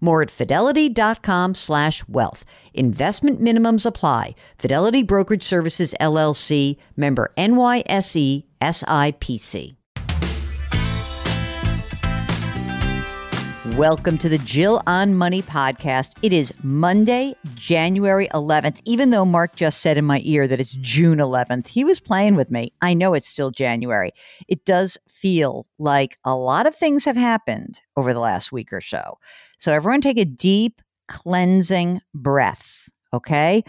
More at fidelity.com slash wealth. Investment minimums apply. Fidelity Brokerage Services LLC, member NYSE SIPC. Welcome to the Jill on Money podcast. It is Monday, January 11th. Even though Mark just said in my ear that it's June 11th, he was playing with me. I know it's still January. It does feel like a lot of things have happened over the last week or so. So, everyone take a deep, cleansing breath, okay?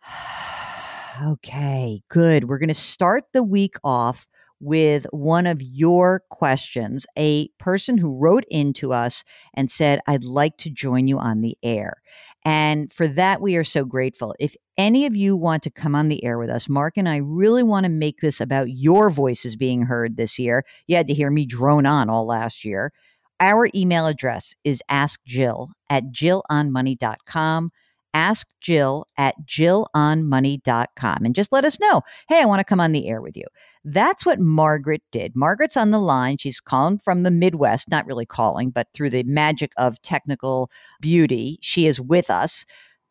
okay, good. We're going to start the week off with one of your questions. A person who wrote into us and said, I'd like to join you on the air. And for that, we are so grateful. If any of you want to come on the air with us, Mark and I really want to make this about your voices being heard this year. You had to hear me drone on all last year. Our email address is askjill at jillonmoney.com. Ask Jill at jillonmoney.com and just let us know, hey, I want to come on the air with you. That's what Margaret did. Margaret's on the line. She's calling from the Midwest, not really calling, but through the magic of technical beauty, she is with us.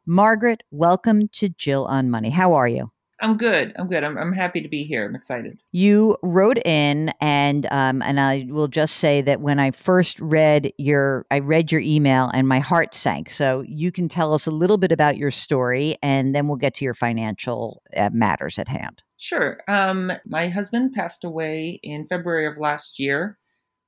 Margaret, welcome to Jill on Money. How are you? I'm good. I'm good. I'm, I'm happy to be here. I'm excited. You wrote in, and um, and I will just say that when I first read your, I read your email, and my heart sank. So you can tell us a little bit about your story, and then we'll get to your financial uh, matters at hand. Sure. Um, my husband passed away in February of last year.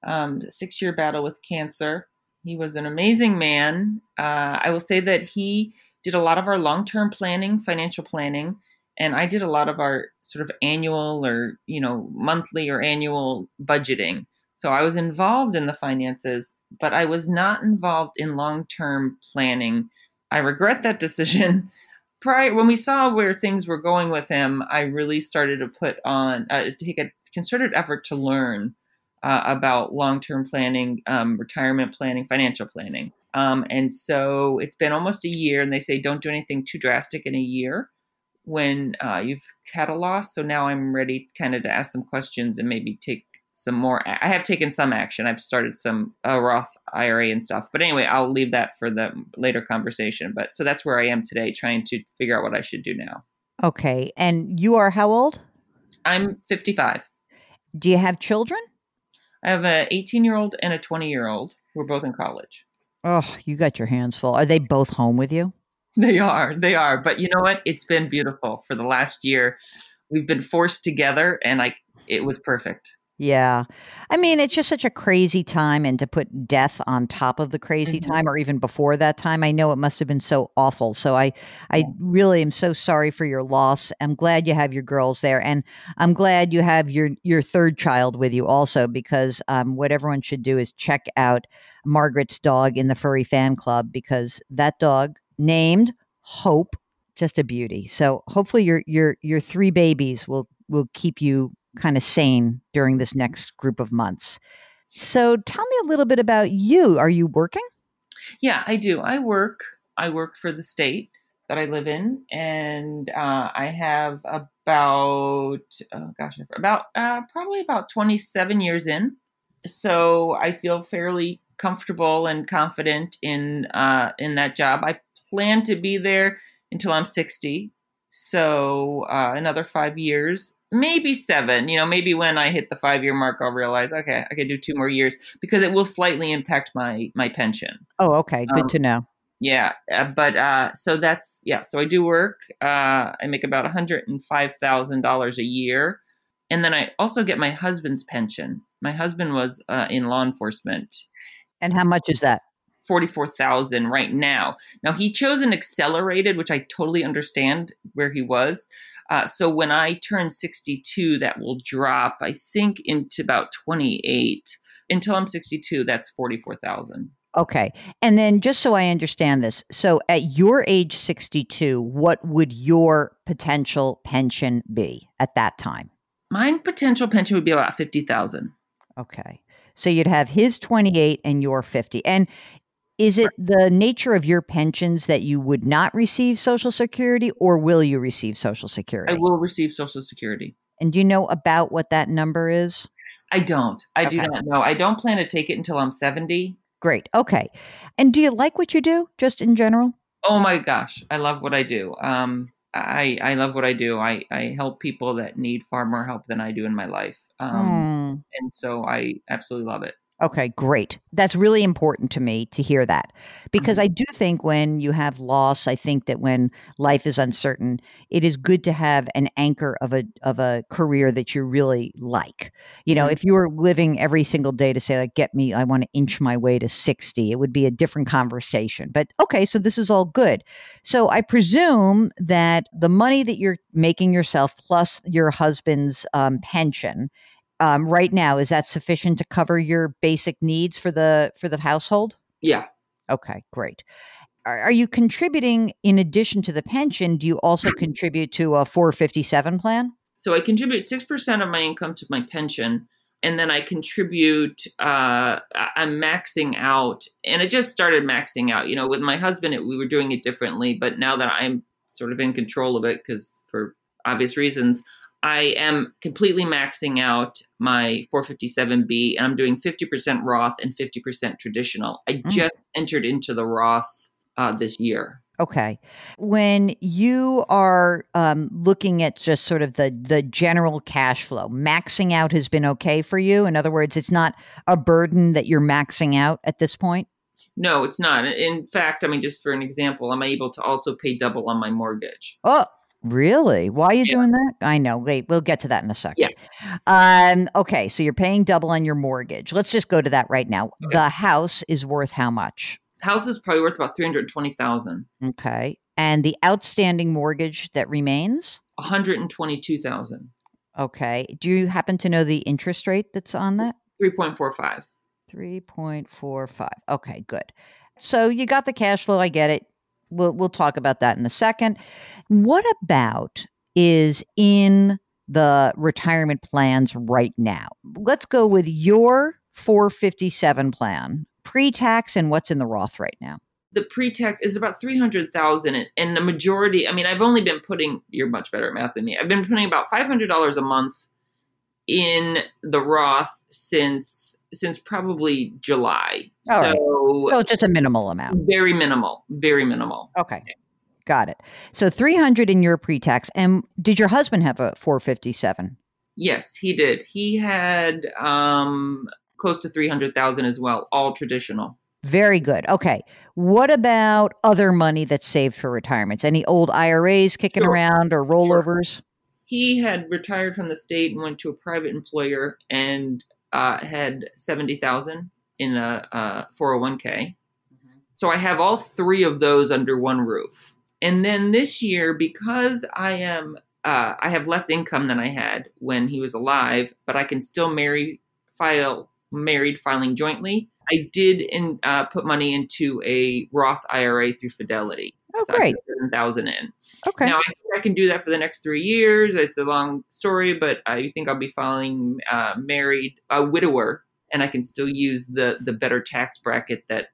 Um, six year battle with cancer. He was an amazing man. Uh, I will say that he did a lot of our long term planning, financial planning and I did a lot of our sort of annual or you know monthly or annual budgeting. So I was involved in the finances, but I was not involved in long-term planning. I regret that decision. Prior when we saw where things were going with him, I really started to put on uh, take a concerted effort to learn uh, about long-term planning, um, retirement planning, financial planning. Um, and so it's been almost a year, and they say don't do anything too drastic in a year when uh, you've had a loss. So now I'm ready kind of to ask some questions and maybe take some more. I have taken some action. I've started some uh, Roth IRA and stuff. But anyway, I'll leave that for the later conversation. But so that's where I am today, trying to figure out what I should do now. Okay. And you are how old? I'm 55. Do you have children? I have a 18 year old and a 20 year old. We're both in college. Oh, you got your hands full. Are they both home with you? They are. They are. But you know what? It's been beautiful for the last year. We've been forced together and I it was perfect. Yeah. I mean, it's just such a crazy time and to put death on top of the crazy mm-hmm. time or even before that time, I know it must have been so awful. So I I really am so sorry for your loss. I'm glad you have your girls there and I'm glad you have your your third child with you also because um, what everyone should do is check out Margaret's dog in the furry fan club because that dog named Hope, just a beauty. So hopefully your your your three babies will will keep you kind of sane during this next group of months. So tell me a little bit about you. Are you working? Yeah, I do. I work. I work for the state that I live in, and uh, I have about oh gosh, about uh, probably about 27 years in. So I feel fairly comfortable and confident in uh, in that job. I plan to be there until I'm 60. So uh, another five years, maybe seven. You know, maybe when I hit the five year mark, I'll realize okay, I can do two more years because it will slightly impact my my pension. Oh, okay, good um, to know. Yeah, uh, but uh, so that's yeah. So I do work. Uh, I make about one hundred and five thousand dollars a year, and then I also get my husband's pension. My husband was uh, in law enforcement. And how much is that? Forty-four thousand right now. Now he chose an accelerated, which I totally understand where he was. Uh, so when I turn sixty-two, that will drop. I think into about twenty-eight. Until I'm sixty-two, that's forty-four thousand. Okay. And then just so I understand this, so at your age 62, what would your potential pension be at that time? Mine potential pension would be about 50,000. Okay. So you'd have his 28 and your 50. And is it the nature of your pensions that you would not receive social security or will you receive social security? I will receive social security. And do you know about what that number is? I don't. I okay. do not know. I don't plan to take it until I'm 70. Great. Okay. And do you like what you do just in general? Oh my gosh, I love what I do. Um, I I love what I do. I I help people that need far more help than I do in my life. Um, mm. and so I absolutely love it. Okay, great. That's really important to me to hear that because mm-hmm. I do think when you have loss, I think that when life is uncertain, it is good to have an anchor of a of a career that you really like. You know, mm-hmm. if you were living every single day to say like get me I want to inch my way to 60, it would be a different conversation. But okay, so this is all good. So I presume that the money that you're making yourself plus your husband's um, pension um, right now is that sufficient to cover your basic needs for the for the household? Yeah. Okay great. Are, are you contributing in addition to the pension? Do you also contribute to a 457 plan? So i contribute 6% of my income to my pension and then i contribute uh, i'm maxing out and it just started maxing out you know with my husband it, we were doing it differently but now that i'm sort of in control of it because for obvious reasons I am completely maxing out my 457B and I'm doing 50% Roth and 50% traditional. I mm. just entered into the Roth uh, this year. Okay. When you are um, looking at just sort of the the general cash flow, maxing out has been okay for you. In other words, it's not a burden that you're maxing out at this point. No, it's not. In fact, I mean, just for an example, I'm able to also pay double on my mortgage. Oh, Really? Why are you yeah. doing that? I know. Wait, we'll get to that in a second. Yeah. Um, okay, so you're paying double on your mortgage. Let's just go to that right now. Okay. The house is worth how much? The house is probably worth about three hundred twenty thousand. Okay, and the outstanding mortgage that remains? One hundred and twenty-two thousand. Okay. Do you happen to know the interest rate that's on that? Three point four five. Three point four five. Okay, good. So you got the cash flow. I get it. We'll we'll talk about that in a second. What about is in the retirement plans right now? Let's go with your 457 plan, pre-tax and what's in the Roth right now. The pre-tax is about 300,000 and the majority, I mean, I've only been putting you're much better at math than me. I've been putting about $500 a month in the Roth since since probably July. All so, right. so just a minimal amount. Very minimal. Very minimal. Okay. Got it. So 300 in your pre-tax. And did your husband have a 457? Yes, he did. He had um close to 300,000 as well, all traditional. Very good. Okay. What about other money that's saved for retirements? Any old IRAs kicking sure. around or rollovers? Sure. He had retired from the state and went to a private employer and uh, had 70,000 in a, a 401k. Mm-hmm. So I have all three of those under one roof. And then this year, because I am uh, I have less income than I had when he was alive, but I can still marry file married filing jointly. I did in, uh, put money into a Roth IRA through Fidelity. Oh, so great! Thousand in. Okay. Now I think I can do that for the next three years. It's a long story, but I think I'll be filing uh, married a widower, and I can still use the the better tax bracket that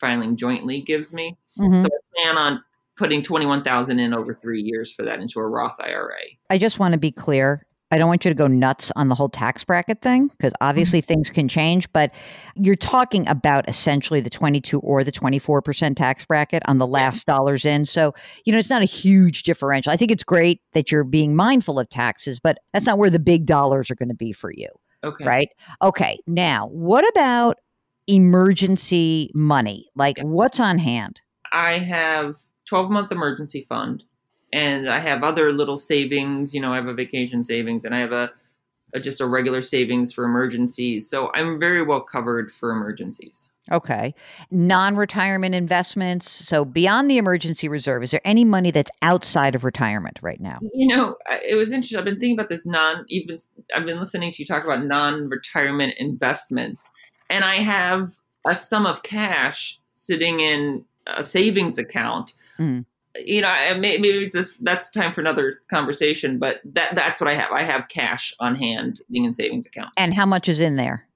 filing jointly gives me. Mm-hmm. So I plan on putting 21,000 in over 3 years for that into a Roth IRA. I just want to be clear. I don't want you to go nuts on the whole tax bracket thing because obviously mm-hmm. things can change, but you're talking about essentially the 22 or the 24% tax bracket on the last dollars in. So, you know, it's not a huge differential. I think it's great that you're being mindful of taxes, but that's not where the big dollars are going to be for you. Okay. Right? Okay. Now, what about emergency money? Like yeah. what's on hand? I have 12 month emergency fund and I have other little savings. You know, I have a vacation savings and I have a, a, just a regular savings for emergencies. So I'm very well covered for emergencies. Okay. Non retirement investments. So beyond the emergency reserve, is there any money that's outside of retirement right now? You know, it was interesting. I've been thinking about this non, even I've been listening to you talk about non retirement investments, and I have a sum of cash sitting in a savings account. Mm you know, maybe it's just, that's time for another conversation, but that that's what I have. I have cash on hand being in savings account. And how much is in there?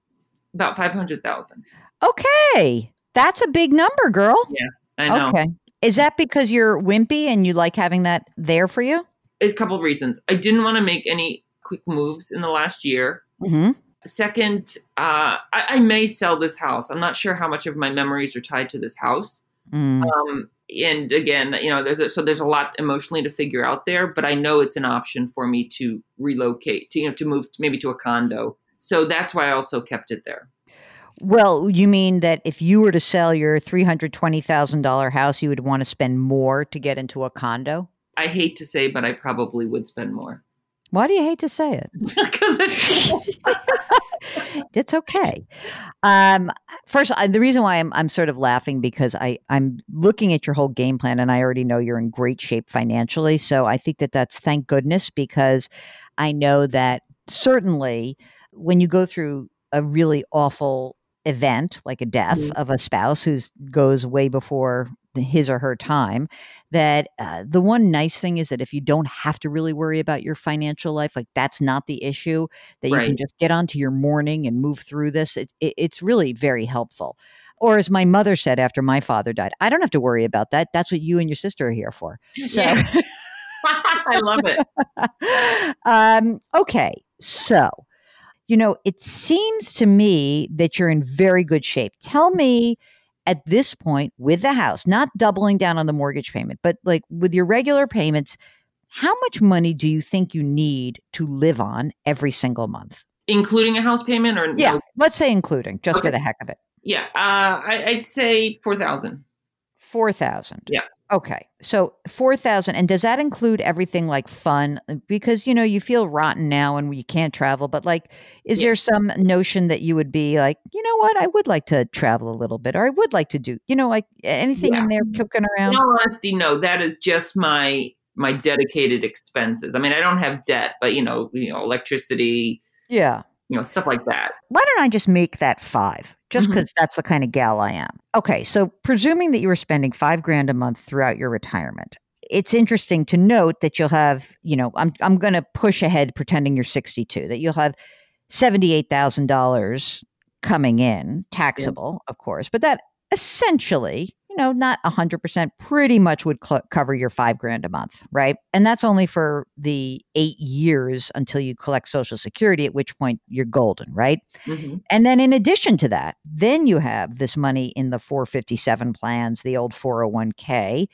About 500,000. Okay. That's a big number, girl. Yeah, I know. Okay. Is that because you're wimpy and you like having that there for you? A couple of reasons. I didn't want to make any quick moves in the last year. Mm-hmm. Second, uh, I, I, may sell this house. I'm not sure how much of my memories are tied to this house. Mm. Um, and again, you know, there's a, so there's a lot emotionally to figure out there, but I know it's an option for me to relocate, to you know, to move maybe to a condo. So that's why I also kept it there. Well, you mean that if you were to sell your three hundred twenty thousand dollar house, you would want to spend more to get into a condo? I hate to say, but I probably would spend more. Why do you hate to say it? Because it's okay. Um, first, the reason why I'm I'm sort of laughing because I I'm looking at your whole game plan and I already know you're in great shape financially. So I think that that's thank goodness because I know that certainly when you go through a really awful event like a death mm-hmm. of a spouse who goes way before his or her time that uh, the one nice thing is that if you don't have to really worry about your financial life like that's not the issue that you right. can just get onto your mourning and move through this it, it, it's really very helpful or as my mother said after my father died i don't have to worry about that that's what you and your sister are here for so yeah. i love it um, okay so you know it seems to me that you're in very good shape tell me at this point with the house, not doubling down on the mortgage payment, but like with your regular payments, how much money do you think you need to live on every single month? Including a house payment or Yeah, no? let's say including, just okay. for the heck of it. Yeah, uh, I, would say 4000 4000 Yeah. Okay. So 4000 and does that include everything like fun because you know you feel rotten now and you can't travel but like is yeah. there some notion that you would be like, you know what, I would like to travel a little bit or I would like to do, you know, like anything yeah. in there mm-hmm. cooking around? In all honesty, no, that is just my my dedicated expenses. I mean, I don't have debt, but you know, you know, electricity, yeah, you know, stuff like that. Why don't I just make that five? Just because mm-hmm. that's the kind of gal I am. Okay, so presuming that you were spending five grand a month throughout your retirement, it's interesting to note that you'll have, you know, I'm I'm going to push ahead pretending you're 62, that you'll have $78,000 coming in, taxable, yeah. of course, but that essentially you know, not 100%, pretty much would cl- cover your five grand a month, right? And that's only for the eight years until you collect Social Security, at which point you're golden, right? Mm-hmm. And then in addition to that, then you have this money in the 457 plans, the old 401k.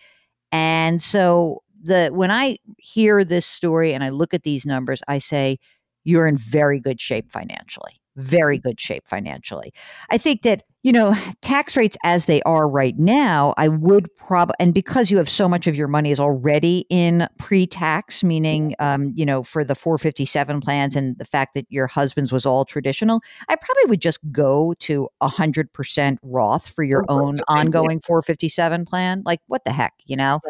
And so the when I hear this story and I look at these numbers, I say, you're in very good shape financially very good shape financially. I think that, you know, tax rates as they are right now, I would probably, and because you have so much of your money is already in pre tax, meaning, um, you know, for the 457 plans and the fact that your husband's was all traditional, I probably would just go to 100% Roth for your oh, own ongoing 457 plan. Like, what the heck, you know?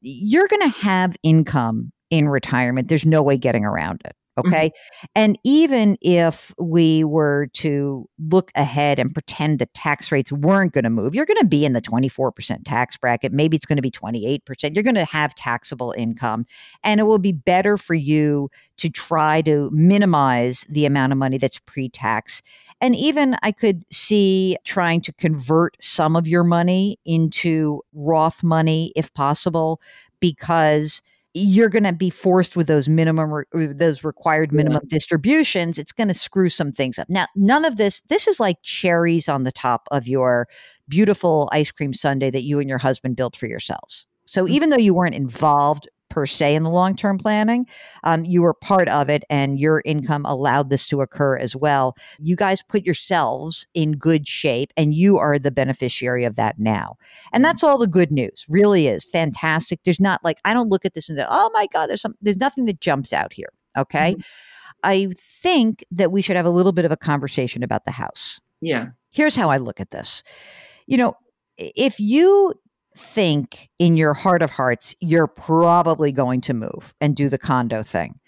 You're going to have income in retirement. There's no way getting around it Okay. Mm-hmm. And even if we were to look ahead and pretend the tax rates weren't going to move, you're going to be in the 24% tax bracket. Maybe it's going to be 28%. You're going to have taxable income. And it will be better for you to try to minimize the amount of money that's pre tax. And even I could see trying to convert some of your money into Roth money if possible, because you're going to be forced with those minimum re- those required minimum yeah. distributions it's going to screw some things up now none of this this is like cherries on the top of your beautiful ice cream sundae that you and your husband built for yourselves so mm-hmm. even though you weren't involved per se in the long term planning. Um, you were part of it, and your income allowed this to occur as well. You guys put yourselves in good shape, and you are the beneficiary of that now. And mm-hmm. that's all the good news. Really is fantastic. There's not like I don't look at this and say, "Oh my God," there's some. There's nothing that jumps out here. Okay. Mm-hmm. I think that we should have a little bit of a conversation about the house. Yeah. Here's how I look at this. You know, if you think in your heart of hearts you're probably going to move and do the condo thing,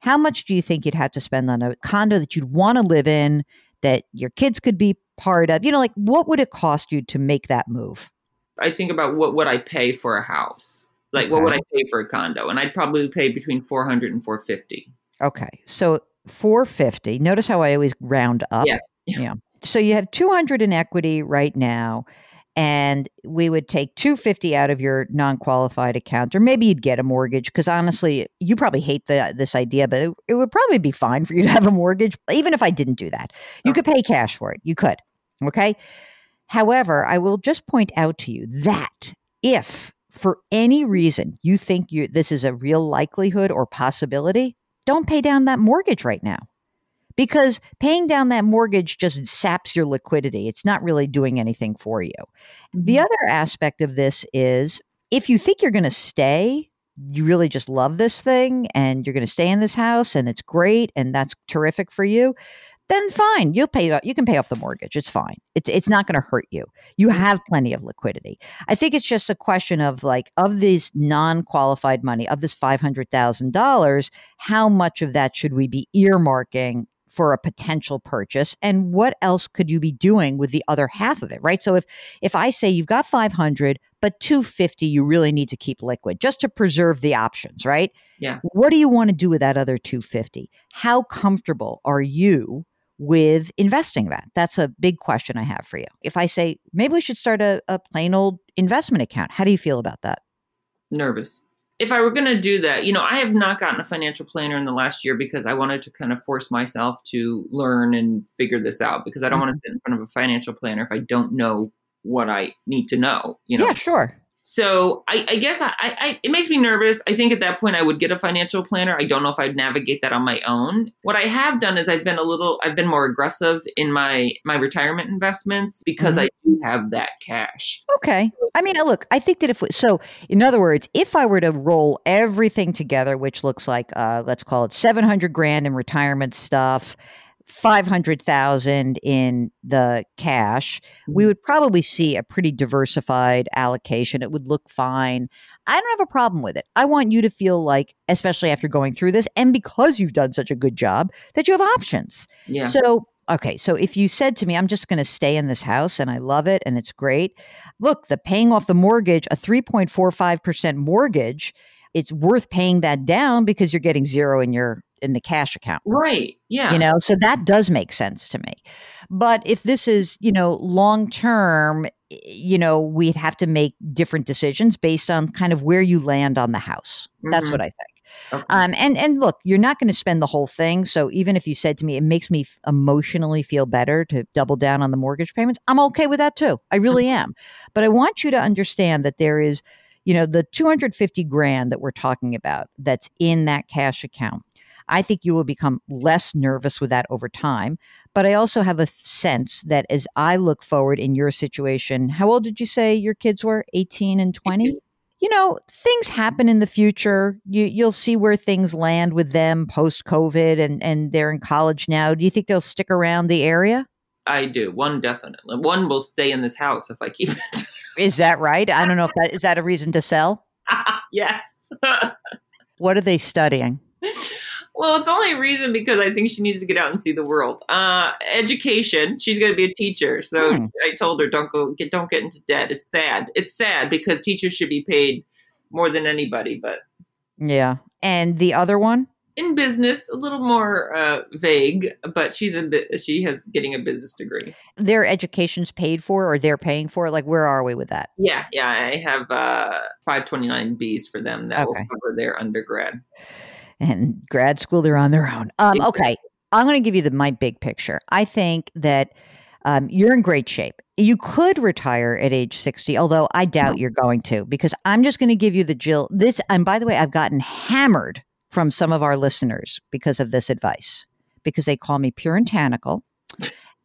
how much do you think you'd have to spend on a condo that you'd want to live in, that your kids could be part of? You know, like what would it cost you to make that move? I think about what would I pay for a house? Like okay. what would I pay for a condo? And I'd probably pay between 400 and 450. Okay. So 450. Notice how I always round up. Yeah. Yeah. So you have 200 in equity right now and we would take 250 out of your non-qualified account or maybe you'd get a mortgage because honestly you probably hate the, this idea but it, it, would probably be fine for you to have a mortgage even if i didn't do that. You could pay cash for it. You could okay? However i will just point out to you that if for any reason you think you this is a real likelihood or possibility don't pay down that mortgage right now because paying down that mortgage just saps your liquidity. It's not really doing anything for you. The mm-hmm. other aspect of this is if you think you're going to stay, you really just love this thing and you're going to stay in this house and it's great and that's terrific for you, then fine, you'll pay you can pay off the mortgage. It's fine. It's it's not going to hurt you. You mm-hmm. have plenty of liquidity. I think it's just a question of like of these non-qualified money, of this $500,000, how much of that should we be earmarking for a potential purchase and what else could you be doing with the other half of it right? So if if i say you've got 500 but 250 you really need to keep liquid just to preserve the options right? Yeah. What do you want to do with that other 250 how comfortable are you with investing that? That's a big question i have for you. If i say maybe we should start a, a plain old investment account how do you feel about that? Nervous if I were going to do that, you know, I have not gotten a financial planner in the last year because I wanted to kind of force myself to learn and figure this out because I don't mm-hmm. want to sit in front of a financial planner if I don't know what I need to know, you know. Yeah, sure. So I, I guess I, I, it makes me nervous. I think at that point I would get a financial planner. I don't know if I'd navigate that on my own. What I have done is I've been a little, I've been more aggressive in my my retirement investments because mm-hmm. I do have that cash. Okay. I mean, look, I think that if we, so, in other words, if I were to roll everything together, which looks like uh, let's call it seven hundred grand in retirement stuff 500,000 in the cash, we mm-hmm. would probably see a pretty diversified allocation. It would look fine. I don't have a problem with it. I want you to feel like, especially after going through this, and because you've done such a good job, that you have options. Yeah. So, okay, so if you said to me, I'm just going to stay in this house and I love it and it's great, look, the paying off the mortgage, a 3.45% mortgage, it's worth paying that down because you're getting zero in your in the cash account. Right. Yeah. You know, so that does make sense to me. But if this is, you know, long term, you know, we'd have to make different decisions based on kind of where you land on the house. Mm-hmm. That's what I think. Okay. Um, and and look, you're not going to spend the whole thing. So even if you said to me, it makes me emotionally feel better to double down on the mortgage payments, I'm okay with that too. I really mm-hmm. am. But I want you to understand that there is, you know, the 250 grand that we're talking about that's in that cash account I think you will become less nervous with that over time. But I also have a sense that as I look forward in your situation, how old did you say your kids were? 18 and 20? You know, things happen in the future. You, you'll see where things land with them post COVID and, and they're in college now. Do you think they'll stick around the area? I do. One definitely. One will stay in this house if I keep it. is that right? I don't know if that is that a reason to sell? yes. what are they studying? Well, it's only a reason because I think she needs to get out and see the world. Uh, education. She's going to be a teacher, so hmm. I told her don't go get don't get into debt. It's sad. It's sad because teachers should be paid more than anybody. But yeah, and the other one in business, a little more uh, vague, but she's a bit. She has getting a business degree. Their education's paid for, or they're paying for it. Like, where are we with that? Yeah, yeah. I have uh, five twenty nine Bs for them that okay. will cover their undergrad and grad school. They're on their own. Um, okay, I'm going to give you the my big picture. I think that. Um, you're in great shape. You could retire at age 60, although I doubt you're going to, because I'm just going to give you the Jill. This, and by the way, I've gotten hammered from some of our listeners because of this advice, because they call me puritanical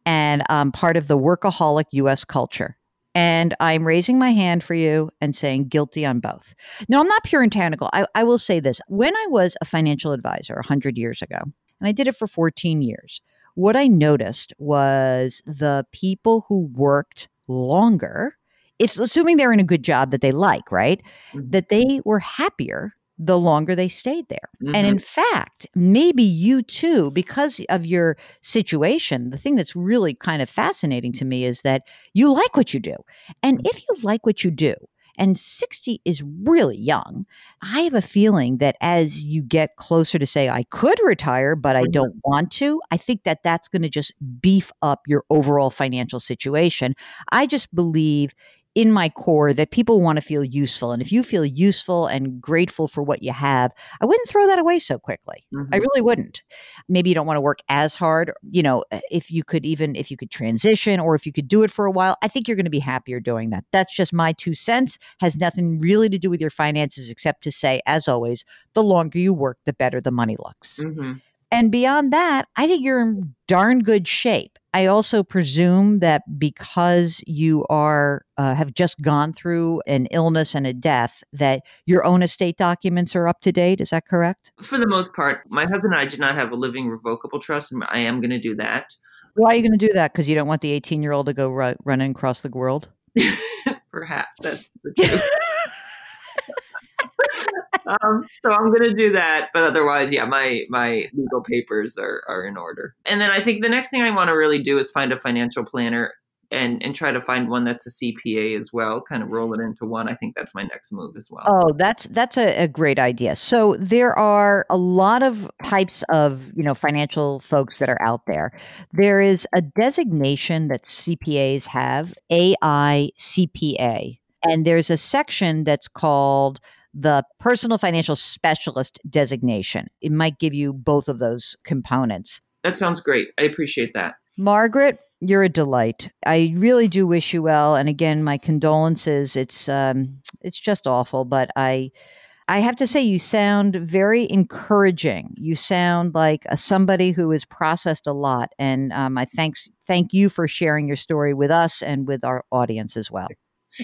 and I'm part of the workaholic US culture. And I'm raising my hand for you and saying guilty on both. No, I'm not puritanical. I, I will say this. When I was a financial advisor 100 years ago, and I did it for 14 years, what I noticed was the people who worked longer, if assuming they're in a good job that they like, right? Mm-hmm. That they were happier the longer they stayed there. Mm-hmm. And in fact, maybe you too, because of your situation, the thing that's really kind of fascinating to me is that you like what you do. And mm-hmm. if you like what you do, and 60 is really young. I have a feeling that as you get closer to say, I could retire, but I mm-hmm. don't want to, I think that that's going to just beef up your overall financial situation. I just believe in my core that people want to feel useful. And if you feel useful and grateful for what you have, I wouldn't throw that away so quickly. Mm-hmm. I really wouldn't. Maybe you don't want to work as hard. You know, uh, if you could even, if you could transition or if you could do it for a while, I think you're going to be happier doing that. That's just my two cents, has nothing really to do with your finances except to say, as always, the longer you work, the better the money looks. Mm-hmm. And beyond that, I think you're in darn good shape. I also presume that because you are uh, have just gone through an illness and a death, that your own estate documents are up to date. Is that correct? For the most part, my husband and I did not have a living revocable trust, and I am going to do that. Why are you going to do that? Because you don't want the eighteen-year-old to go ru- running across the world. Perhaps that's the truth. um, so I'm going to do that, but otherwise, yeah, my my legal papers are are in order. And then I think the next thing I want to really do is find a financial planner and and try to find one that's a CPA as well. Kind of roll it into one. I think that's my next move as well. Oh, that's that's a, a great idea. So there are a lot of types of you know financial folks that are out there. There is a designation that CPAs have, AICPA, and there's a section that's called the personal financial specialist designation. It might give you both of those components. That sounds great. I appreciate that. Margaret, you're a delight. I really do wish you well. And again, my condolences. It's um, it's just awful, but I I have to say you sound very encouraging. You sound like a, somebody who has processed a lot, and um, I thanks thank you for sharing your story with us and with our audience as well.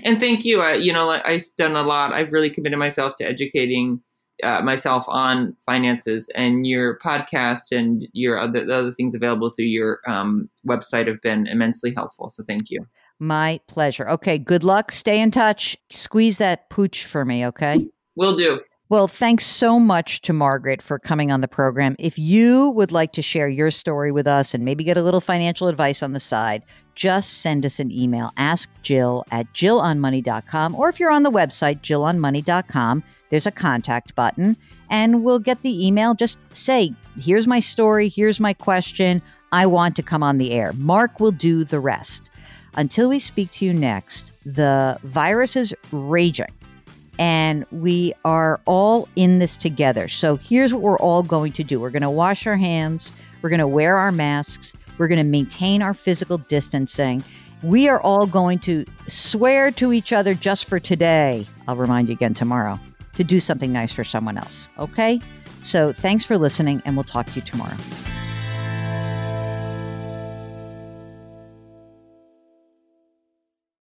And thank you. I, you know, I've done a lot. I've really committed myself to educating uh, myself on finances, and your podcast and your other the other things available through your um, website have been immensely helpful. So thank you. My pleasure. Okay. Good luck. Stay in touch. Squeeze that pooch for me. Okay. Will do. Well, thanks so much to Margaret for coming on the program. If you would like to share your story with us and maybe get a little financial advice on the side, just send us an email. Ask Jill at jillonmoney.com. Or if you're on the website, jillonmoney.com, there's a contact button and we'll get the email. Just say, here's my story, here's my question. I want to come on the air. Mark will do the rest. Until we speak to you next, the virus is raging and we are all in this together. So here's what we're all going to do we're going to wash our hands, we're going to wear our masks, we're going to maintain our physical distancing. We are all going to swear to each other just for today. I'll remind you again tomorrow to do something nice for someone else. Okay? So thanks for listening, and we'll talk to you tomorrow.